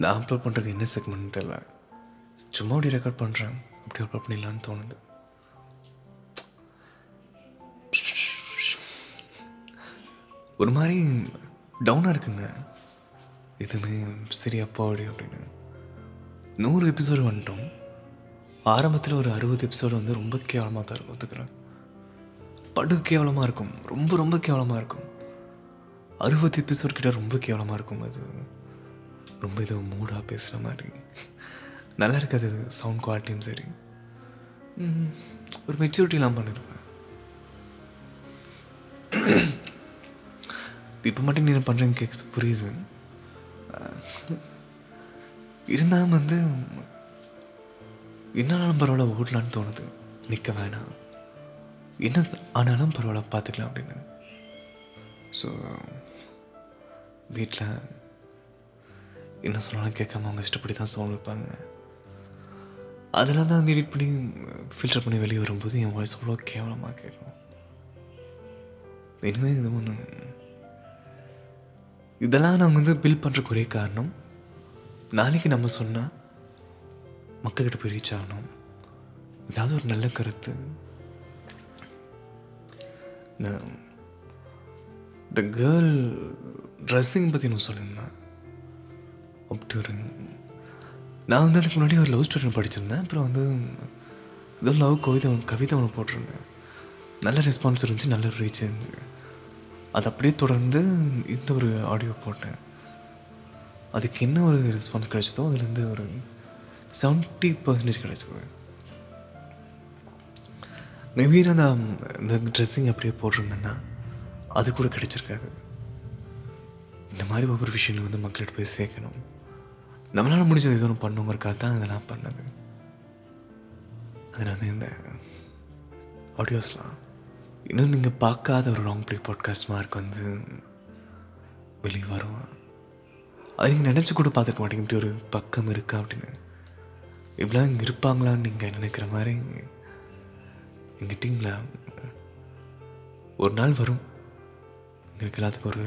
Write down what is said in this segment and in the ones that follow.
நான் அப்லோட் பண்ணுறது என்ன செக்மெண்ட் தெரில சும்மா அப்படி ரெக்கார்ட் பண்ணுறேன் அப்படி அப்லோட் பண்ணிடலான்னு தோணுது. ஒரு மாதிரி டவுனாக இருக்குங்க. எதுவுமே சரியா போடி அப்படின்னு. நூறு எபிசோடு வந்துட்டோம். ஆரம்பத்தில் ஒரு அறுபது எபிசோடு வந்து ரொம்ப கேவலமாக தான் இருக்கும் ஒத்துக்கிறேன். படு கேவலமாக இருக்கும். ரொம்ப ரொம்ப கேவலமாக இருக்கும். அறுபது எபிசோட் கிட்ட ரொம்ப கேவலமாக இருக்கும் அது. ரொம்ப ஏதோ மூடாக பேசுகிற மாதிரி. நல்லா இருக்காது சவுண்ட் குவாலிட்டியும் சரி. ஒரு மெச்சூரிட்டிலாம் பண்ணியிருப்பேன் இப்போ மட்டும் நீ என்ன பண்ணுறேன்னு கேட்குறது புரியுது. இருந்தாலும் வந்து என்னாலும் பரவாயில்ல ஓடலான்னு தோணுது. நிற்க வேணாம். என்ன ஆனாலும் பரவாயில்ல பார்த்துக்கலாம் அப்படின்னு. ஸோ வீட்டில் என்ன சொன்னாலும் கேட்காம அவங்க இஷ்டப்படி தான் சவுண்ட் வைப்பாங்க. அதெல்லாம் தான் வந்து எடிட் பண்ணி ஃபில்டர் பண்ணி வெளியே வரும்போது என் வாய்ஸ் அவ்வளோ கேவலமாக கேட்கும் இனிமேல் இது ஒன்று இதெல்லாம் நாங்கள் வந்து பில் பண்ணுறக்கு ஒரே காரணம் நாளைக்கு நம்ம சொன்னால் மக்கள்கிட்ட போய் ரீச் ஆகணும். ஏதாவது ஒரு நல்ல கருத்து. இந்த கேர்ள் ட்ரெஸ்ஸிங் பற்றி நான் சொல்லியிருந்தேன். அப்படி ஒரு நான் வந்து அதுக்கு முன்னாடி ஒரு லவ் ஸ்டோரி படிச்சிருந்தேன். அப்புறம் வந்து ஏதோ லவ் கவிதை கவிதை ஒன்று போட்டிருந்தேன். நல்ல ரெஸ்பான்ஸ் இருந்துச்சு நல்ல ரீச் இருந்துச்சு. அது அப்படியே தொடர்ந்து இந்த ஒரு ஆடியோ போட்டேன். அதுக்கு என்ன ஒரு ரெஸ்பான்ஸ் கிடைச்சதோ அதுலேருந்து ஒரு செவன்ட்டி பர்சன்டேஜ் கிடைச்சது. மேபி நான் அந்த இந்த ட்ரெஸ்ஸிங் அப்படியே போட்டிருந்தேன்னா அது கூட கிடைச்சிருக்காது. இந்த மாதிரி ஒவ்வொரு விஷயங்களும் வந்து மக்கள்கிட்ட போய் சேர்க்கணும். நம்மளால் முடிஞ்சது எதுவும் ஒன்று பண்ணுங்கிறக்காக தான் இதெல்லாம் பண்ணது. அதனால் இந்த ஆடியோஸ்லாம் இன்னும் நீங்கள் பார்க்காத ஒரு ராங் ப்ளே பாட்காஸ்ட் மார்க் வந்து வெளியே வரும். அது நீங்கள் நினச்சி கூட பார்த்துருக்க மாட்டேங்க. இப்படி ஒரு பக்கம் இருக்கா அப்படின்னு. இப்படிலாம் இங்கே இருப்பாங்களான்னு நீங்கள் நினைக்கிற மாதிரி எங்கள் டீமில் ஒரு நாள் வரும். எங்களுக்கு எல்லாத்துக்கும் ஒரு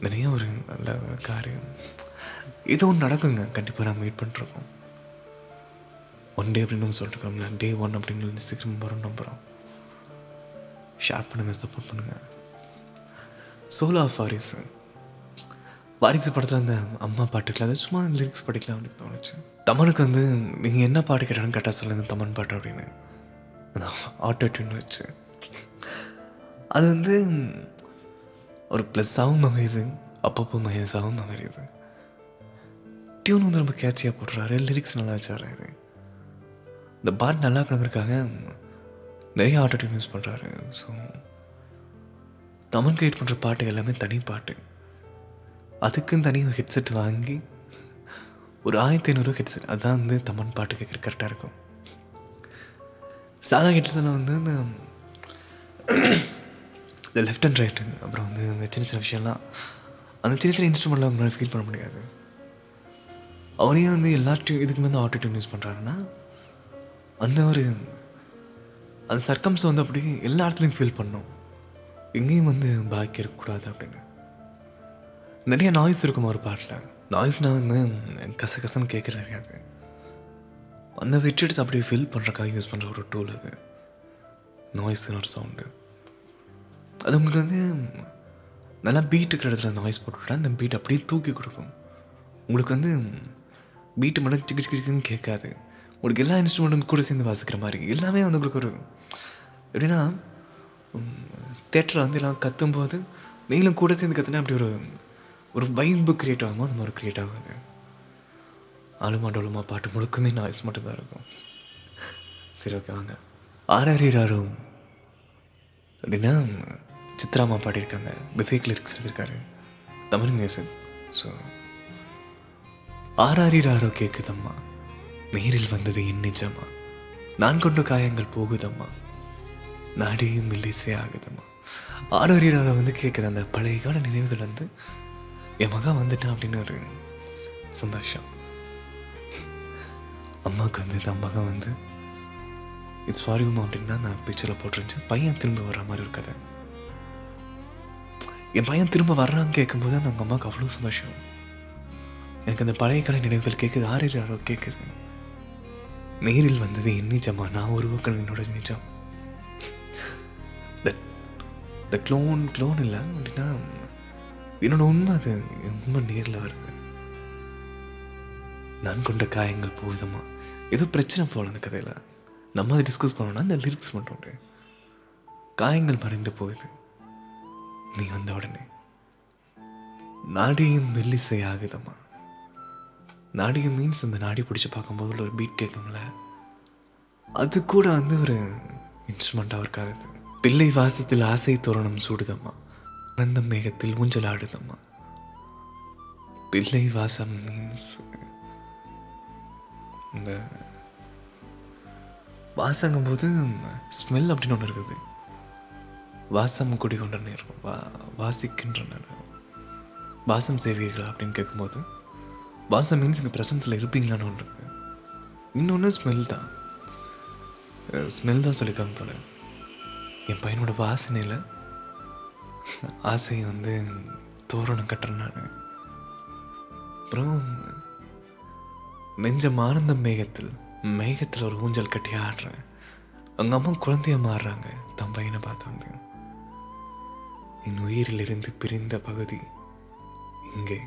நிறைய ஒரு நல்ல காரியம். ஏதோ ஒன்று நடக்குங்க. கண்டிப்பாக நாங்கள் வெயிட் பண்ணிருக்கோம். ஒன் டே அப்படின்னு சொல்லிட்டுருக்கோம்ல டே ஒன் அப்படின்னு சீக்கிரம் வரும் நம்புகிறோம் ஷேர் பண்ணுங்கள் சப்போர்ட் பண்ணுங்கள் சோலோ ஆஃப் வாரிசு வாரிசு படத்தில் அந்த அம்மா பாட்டுக்கல அது சும்மா லிரிக்ஸ் படிக்கலாம் அப்படின்னு தோணுச்சு தமனுக்கு வந்து நீங்கள் என்ன பாட்டு கேட்டாலும் கேட்டால் சொல்லுங்கள் தமன் பாட்டு அப்படின்னு. ஆட்டோ டியூன் வச்சு அது வந்து ஒரு ப்ளஸ்ஸாகவும் அமையுது அப்பப்போ மைனஸாகவும் அமையுது டியூன் வந்து ரொம்ப கேட்சியாக போடுறாரு. லிரிக்ஸ் நல்லா வச்சாரு இந்த பாட் நல்லா கிடக்கிறதுக்காக நிறைய ஆட்டோ டியூன் யூஸ் பண்ணுறாரு ஸோ தமிழ் கிரியேட் பண்ணுற பாட்டு எல்லாமே தனி பாட்டு. அதுக்குன்னு தனி ஒரு ஹெட்செட் வாங்கி ஒரு ஆயிரத்தி ஐநூறு ஹெட்செட் அதான் வந்து தமிழ் பாட்டு கேட்குற கரெக்டாக இருக்கும். சாதா ஹெட்செட்டில் வந்து இந்த இந்த லெஃப்ட் அண்ட் ரைட்டு அப்புறம் வந்து இந்த சின்ன சின்ன விஷயம்லாம் அந்த சின்ன சின்ன இன்ஸ்ட்ருமெண்ட்லாம் அவங்களால ஃபீல் பண்ண முடியாது. அவரே வந்து எல்லா இதுக்குமே வந்து ஆட்டோ யூஸ் பண்ணுறாருன்னா அந்த ஒரு அந்த சர்க்கம்ஸ் வந்து அப்படி எல்லா இடத்துலையும் ஃபீல் பண்ணும். எங்கேயும் வந்து பாக்கி இருக்கக்கூடாது அப்படின்னு. நிறைய நாய்ஸ் இருக்கும் ஒரு பாட்டில். நாய்ஸ்னால் வந்து கச கசன்னு கேட்குறது கிடையாது அந்த விட்டுட்டு அப்படியே ஃபீல் பண்ணுறக்காக யூஸ் பண்ணுற ஒரு டூல் அது. நாய்ஸ்னு ஒரு சவுண்டு அது உங்களுக்கு வந்து நல்லா பீட் இருக்கிற இடத்துல நாய்ஸ் போட்டுவிட்டா அந்த பீட் அப்படியே தூக்கி கொடுக்கும். உங்களுக்கு வந்து பீட்டு மட்டும் சிக்கு சிக்கு சிக்குன்னு கேட்காது. உங்களுக்கு எல்லா இன்ஸ்ட்ருமெண்ட்டும் கூட சேர்ந்து வாசிக்கிற மாதிரி எல்லாமே வந்து உங்களுக்கு ஒரு எப்படின்னா தேட்டரில் வந்து எல்லாம் கத்தும்போது நீங்களும் கூட சேர்ந்து கற்றுனா அப்படி ஒரு ஒரு வைப்பு க்ரியேட் ஆகுமோ. அது மாதிரி க்ரியேட் ஆகாது. ஆளுமாண்டோளுமா டோலுமா பாட்டு முழுக்கமே நாய்ஸ் மட்டும்தான் இருக்கும். சரி ஓகே வாங்க. ஆராரிராரும். அப்படின்னா சித்ராமா பாடியிருக்காங்க. பிஃபேக் லிரிக்ஸ் எழுதியிருக்காரு. தமிழ் மியூசிக் ஸோ ஆராரிராரோ கேட்குதம்மா நேரில் வந்தது என் நிஜமா. நான் கொண்டு காயங்கள் போகுதம்மா. நாடியும் மெல்லிசே ஆகுதம்மா. ஆராரிராரோ வந்து கேட்குது அந்த பழைய கால நினைவுகள் வந்து என் மகன் வந்துட்டான் அப்படின்னு ஒரு சந்தோஷம். அம்மாவுக்கு வந்து இந்த மகன் வந்து இட்ஸ் ஃபார் அப்படின்னா நான் பிக்சரில் போட்டிருந்துச்சு பையன் திரும்ப வர்ற மாதிரி ஒரு கதை. என் பையன் திரும்ப வர்றான்னு கேட்கும்போது அந்த அவங்க அம்மாவுக்கு அவ்வளோ சந்தோஷம். எனக்கு அந்த பழைய கலை நினைவுகள் கேட்குது ஆறு கேட்குது நேரில் வந்தது என் நிஜமா நான் உருவாக்கணும் என்னோட நிஜம். இந்த க்ளோன் க்ளோன் இல்லை அப்படின்னா என்னோட உண்மை அது என் உண்மை நேரில் வருது. நான் கொண்ட காயங்கள் போகுதமா ஏதோ பிரச்சனை போகல அந்த கதையில். நம்ம அதை டிஸ்கஸ் பண்ணோம்னா அந்த லிரிக்ஸ் மட்டும் காயங்கள் மறைந்து போகுது. நீ வந்த உடனே. நாடியும் மெல்லிசை ஆகுதம்மா நாடியம் மீன்ஸ் இந்த நாடி பிடிச்சி பார்க்கும்போது ஒரு பீட் கேட்கும்ல. அது கூட வந்து ஒரு இன்ஸ்ட்ருமெண்ட்டாக ஒர்க் ஆகுது. பிள்ளை வாசத்தில் ஆசை தோரணம் சூடுதம்மா. அந்த மேகத்தில் ஊஞ்சல் ஆடுதம்மா. பிள்ளை வாசம் மீன்ஸ் இந்த வாசங்கும் போது ஸ்மெல் அப்படின்னு ஒன்று இருக்குது. வாசம் குடி கொண்ட வா வாசிக்கின்ற நேரம் வாசம் செய்வீர்களா அப்படின்னு கேட்கும்போது வாசம் மீன்ஸ் இங்கே ப்ரெசன்ஸில் இருப்பீங்களான்னு ஒன்று இன்னொன்று ஸ்மெல் தான். ஸ்மெல் தான் சொல்லிக்காங்க போல. என் பையனோட வாசனையில் ஆசையை வந்து தோரணம் கட்டுறேன் நான். அப்புறம் நெஞ்சம் ஆனந்த மேகத்தில் மேகத்தில் ஒரு ஊஞ்சல் கட்டி ஆடுறேன். அவங்க அம்மா குழந்தைய மாறுறாங்க தன் பையனை பார்த்து வந்து. என் உயிரிலிருந்து பிரிந்த பகுதி. இங்கே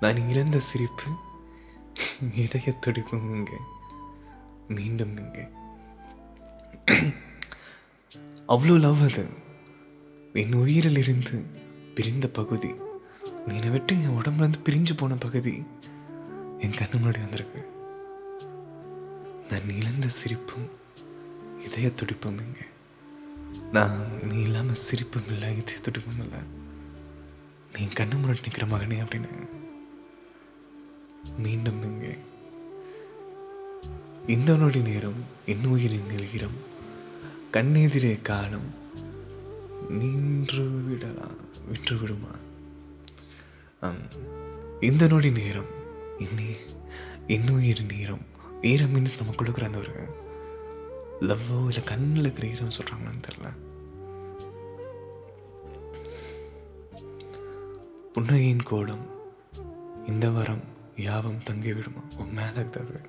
நான் இழந்த சிரிப்பு இதய துடிப்பும் இங்கே மீண்டும் இங்கே. அவ்வளோ லவ் அது. என் உயிரில் இருந்து பிரிந்த பகுதி. என்னை விட்டு என் உடம்புல இருந்து பிரிஞ்சு போன பகுதி என் கண்ணு முன்னாடி வந்திருக்கு. நான் இழந்த சிரிப்பும் இதய துடிப்பும் இங்கே. நான் நீ இல்லாமல் சிரிப்பும் இல்லை இதய துடிப்பும் இல்லை நீ கண்ணு முன்னாடி நிற்கிற மகனே அப்படின்னு. மீண்டும் இங்கே. இந்த நொடி நேரம் இன்னுயிரின் நிலகிரம் கண்ணெதிரே காலம் நின்று விடலாம் விட்டு விடுமா? ஆம். இந்த நொடி நேரம் இன்னி இன்னுயிர் நேரம் ஈரம் மீன்ஸ் நம்ம கொடுக்குற அந்த ஒரு லவ்வோ இல்லை கண்ணில் இருக்கிற ஈரம் சொல்கிறாங்களான்னு தெரில புன்னகையின் கோலம் இந்த வரம் யாவம் தங்கி விடுமா? உன் மேலே இருக்குது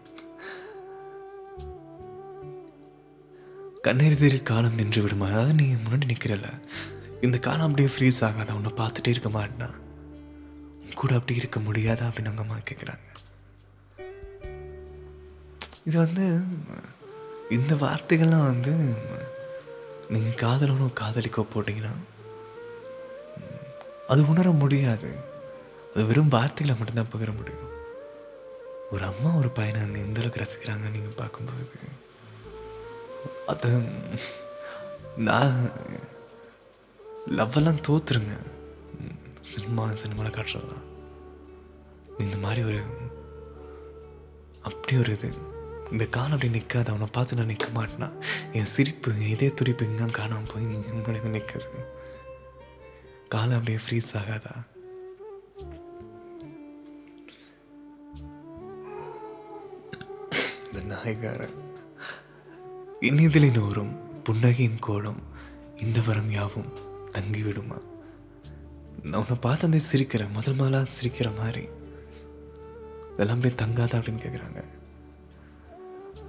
கண்ணெறிதில் காலம் நின்று விடுமா? அதாவது நீ முன்னாடி நிற்கிறல இந்த காலம் அப்படியே ஃப்ரீஸ் ஆகாத? உன்னை பார்த்துட்டே இருக்க மாட்டேனா? உன் கூட அப்படி இருக்க முடியாதா? அப்படின்னு அவங்க அம்மா கேட்குறாங்க இது வந்து இந்த வார்த்தைகள்லாம் வந்து நீங்கள் காதலனோ காதலிக்கோ போட்டிங்கன்னா அது உணர முடியாது. அது வெறும் வார்த்தைகளை மட்டும்தான் பகிர முடியும். ஒரு அம்மா ஒரு பையனை வந்து எந்த அளவுக்கு ரசிக்கிறாங்க நீங்கள் பார்க்கும்போது அது நான் லவ்வெல்லாம் தோத்துருங்க. சினிமா சினிமாவில் காட்டுறதெல்லாம் இந்த மாதிரி ஒரு அப்படி ஒரு இது. இந்த காலம் அப்படி நிற்காது அவனை பார்த்து நான் நிற்க மாட்டேனா? என் சிரிப்பு என் இதே துடிப்பு எங்கே காணாமல் போய் நீ முன்னாடி நிற்கிறது காலம் அப்படியே ஃப்ரீஸ் ஆகாதா? இந்த நாய்காரன். இனிதிலினோரும் புன்னகையின் கோலம் இந்த வரம் யாவும் தங்கிவிடுமா? நான் உன்னை பார்த்து வந்து சிரிக்கிறேன் முதல் முதலாக சிரிக்கிற மாதிரி. இதெல்லாம் அப்படியே தங்காதா அப்படின்னு கேட்குறாங்க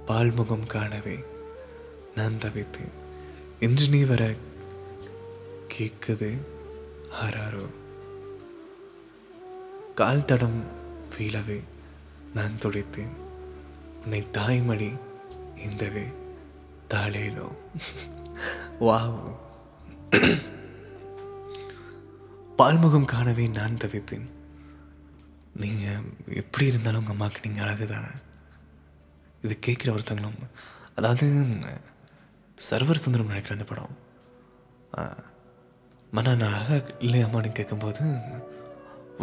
பால்முகம் காணவே நான் தவித்தேன். இன்று நீ வர கேட்குது ஆராரோ கால் தடம் வீழவே நான் துடைத்தேன். உன்னை தாய்மடி இந்தவே தாளேலோ? வாவ். பால்முகம் காணவே நான் தவித்தேன். நீங்கள் எப்படி இருந்தாலும் உங்கள் அம்மாவுக்கு நீங்கள் அழகு தானே இது கேட்குற ஒருத்தங்களும் அதாவது சர்வர் சுந்தரம் நினைக்கிற அந்த படம் மன்னா நான் அழகாக இல்லை அம்மான்னு கேட்கும்போது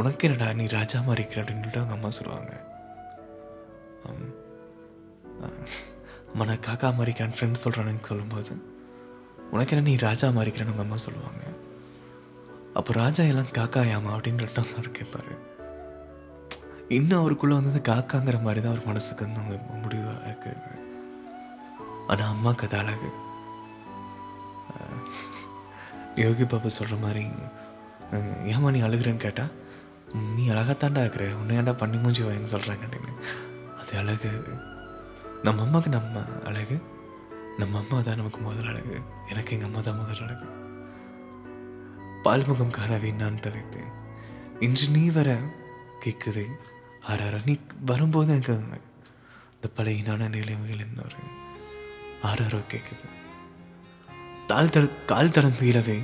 உனக்கு என்னடா நீ ராஜா மாதிரி இருக்கிற? அப்படின்னு சொல்லிட்டு அவங்க அம்மா சொல்லுவாங்க. மன காக்கா மாதிரி ஃப்ரெண்ட்ஸ் சொல்கிறானுன்னு சொல்லும்போது உனக்கு என்ன நீ ராஜா மாதிரி இருக்கிறேன்னு உங்கள் அம்மா சொல்லுவாங்க. அப்போ ராஜா எல்லாம் காக்காயாமா அப்படின்னு சொல்லிட்டு அவர் கேட்பாரு. இன்னும் அவருக்குள்ளே வந்து காக்காங்கிற மாதிரி தான் அவர் மனசுக்கு வந்து முடிவாக இருக்குது ஆனால் அம்மாவுக்கு அது அழகு. யோகி பாபா சொல்கிற மாதிரி ஏமா ஏம்மா நீ அழுகிறேன்னு கேட்டால் நீ அழகாத்தாண்டா இருக்கிற உன்னை பண்ணி மூஞ்சி வாயின்னு சொல்கிறாங்க அப்படின்னு அது அழகு. நம்ம அம்மாவுக்கு நம்ம அழகு. நம்ம அம்மா தான் நமக்கு முதல் அழகு. எனக்கு எங்கள் அம்மா தான் முதல் அழகு. பால்முகம் காணவே நான் தவித்தேன். இன்று நீ வர கேட்குது ஆறாரோ நீ வரும்போது எனக்கு இந்த பழையனான நிலைமைகள் என்ன ஆறாரோ கேட்குது தாழ் தட கால் தடம் வீழவே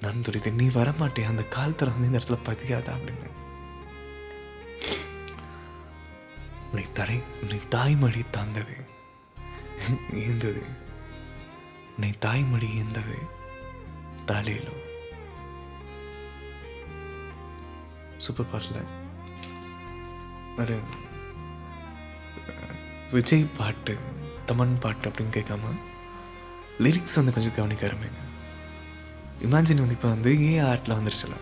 நான் துடித்தேன் நீ வரமாட்டேன் அந்த கால் தடம் வந்து இந்த இடத்துல பதியாதா அப்படின்னு. உன்னை தடை உன்னை தாய்மொழி தாந்தது ஏந்தது உன்னை தாய்மொழி ஏந்தது தலையிலும் சூப்பர் பாட்டில் ஒரு விஜய் பாட்டு தமன் பாட்டு அப்படின்னு கேட்காம லிரிக்ஸ் வந்து கொஞ்சம் கவனிக்க ஆரம்பிங்க. இமேஜின் வந்து இப்போ வந்து ஏ ஆர்ட்டில் வந்துருச்சுல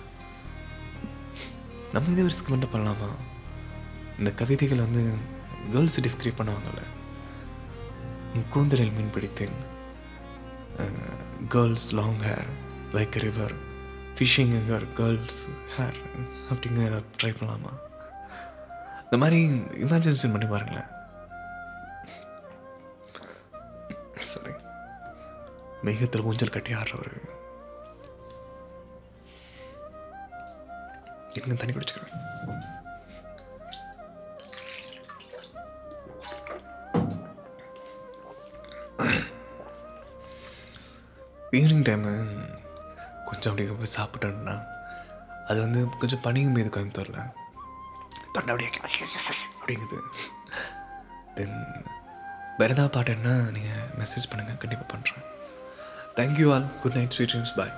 நம்ம இதை ரிஸ்க் மட்டும் பண்ணலாமா? இந்த கவிதைகள் வந்து கேர்ள்ஸ் டிஸ்கிரைப் பண்ணுவாங்கள்ல உன் கூந்தலில் மீன் பிடித்தேன். Girls long hair like river fishing hair girls hair அப்படின்னு ட்ரை பண்ணலாமா? இந்த மாதிரி இமேஜினேஷன் பண்ணி பாருங்களேன். சரி மேகத்தில் ஊஞ்சல் கட்டி ஆடுறவர். இருங்க தண்ணி குடிச்சுக்கிறேன் ஈவினிங் டைமு கொஞ்சம் அப்படி போய் சாப்பிட்டோன்னா அது வந்து கொஞ்சம் பனியும் மீது கோயம்புத்தூரில். தொண்டை அப்படியே அப்படிங்குது. தென் வேறு ஏதாவது பாட்டுன்னா நீங்கள் மெசேஜ் பண்ணுங்கள் கண்டிப்பாக பண்ணுறேன் thank you all good night sweet dreams bye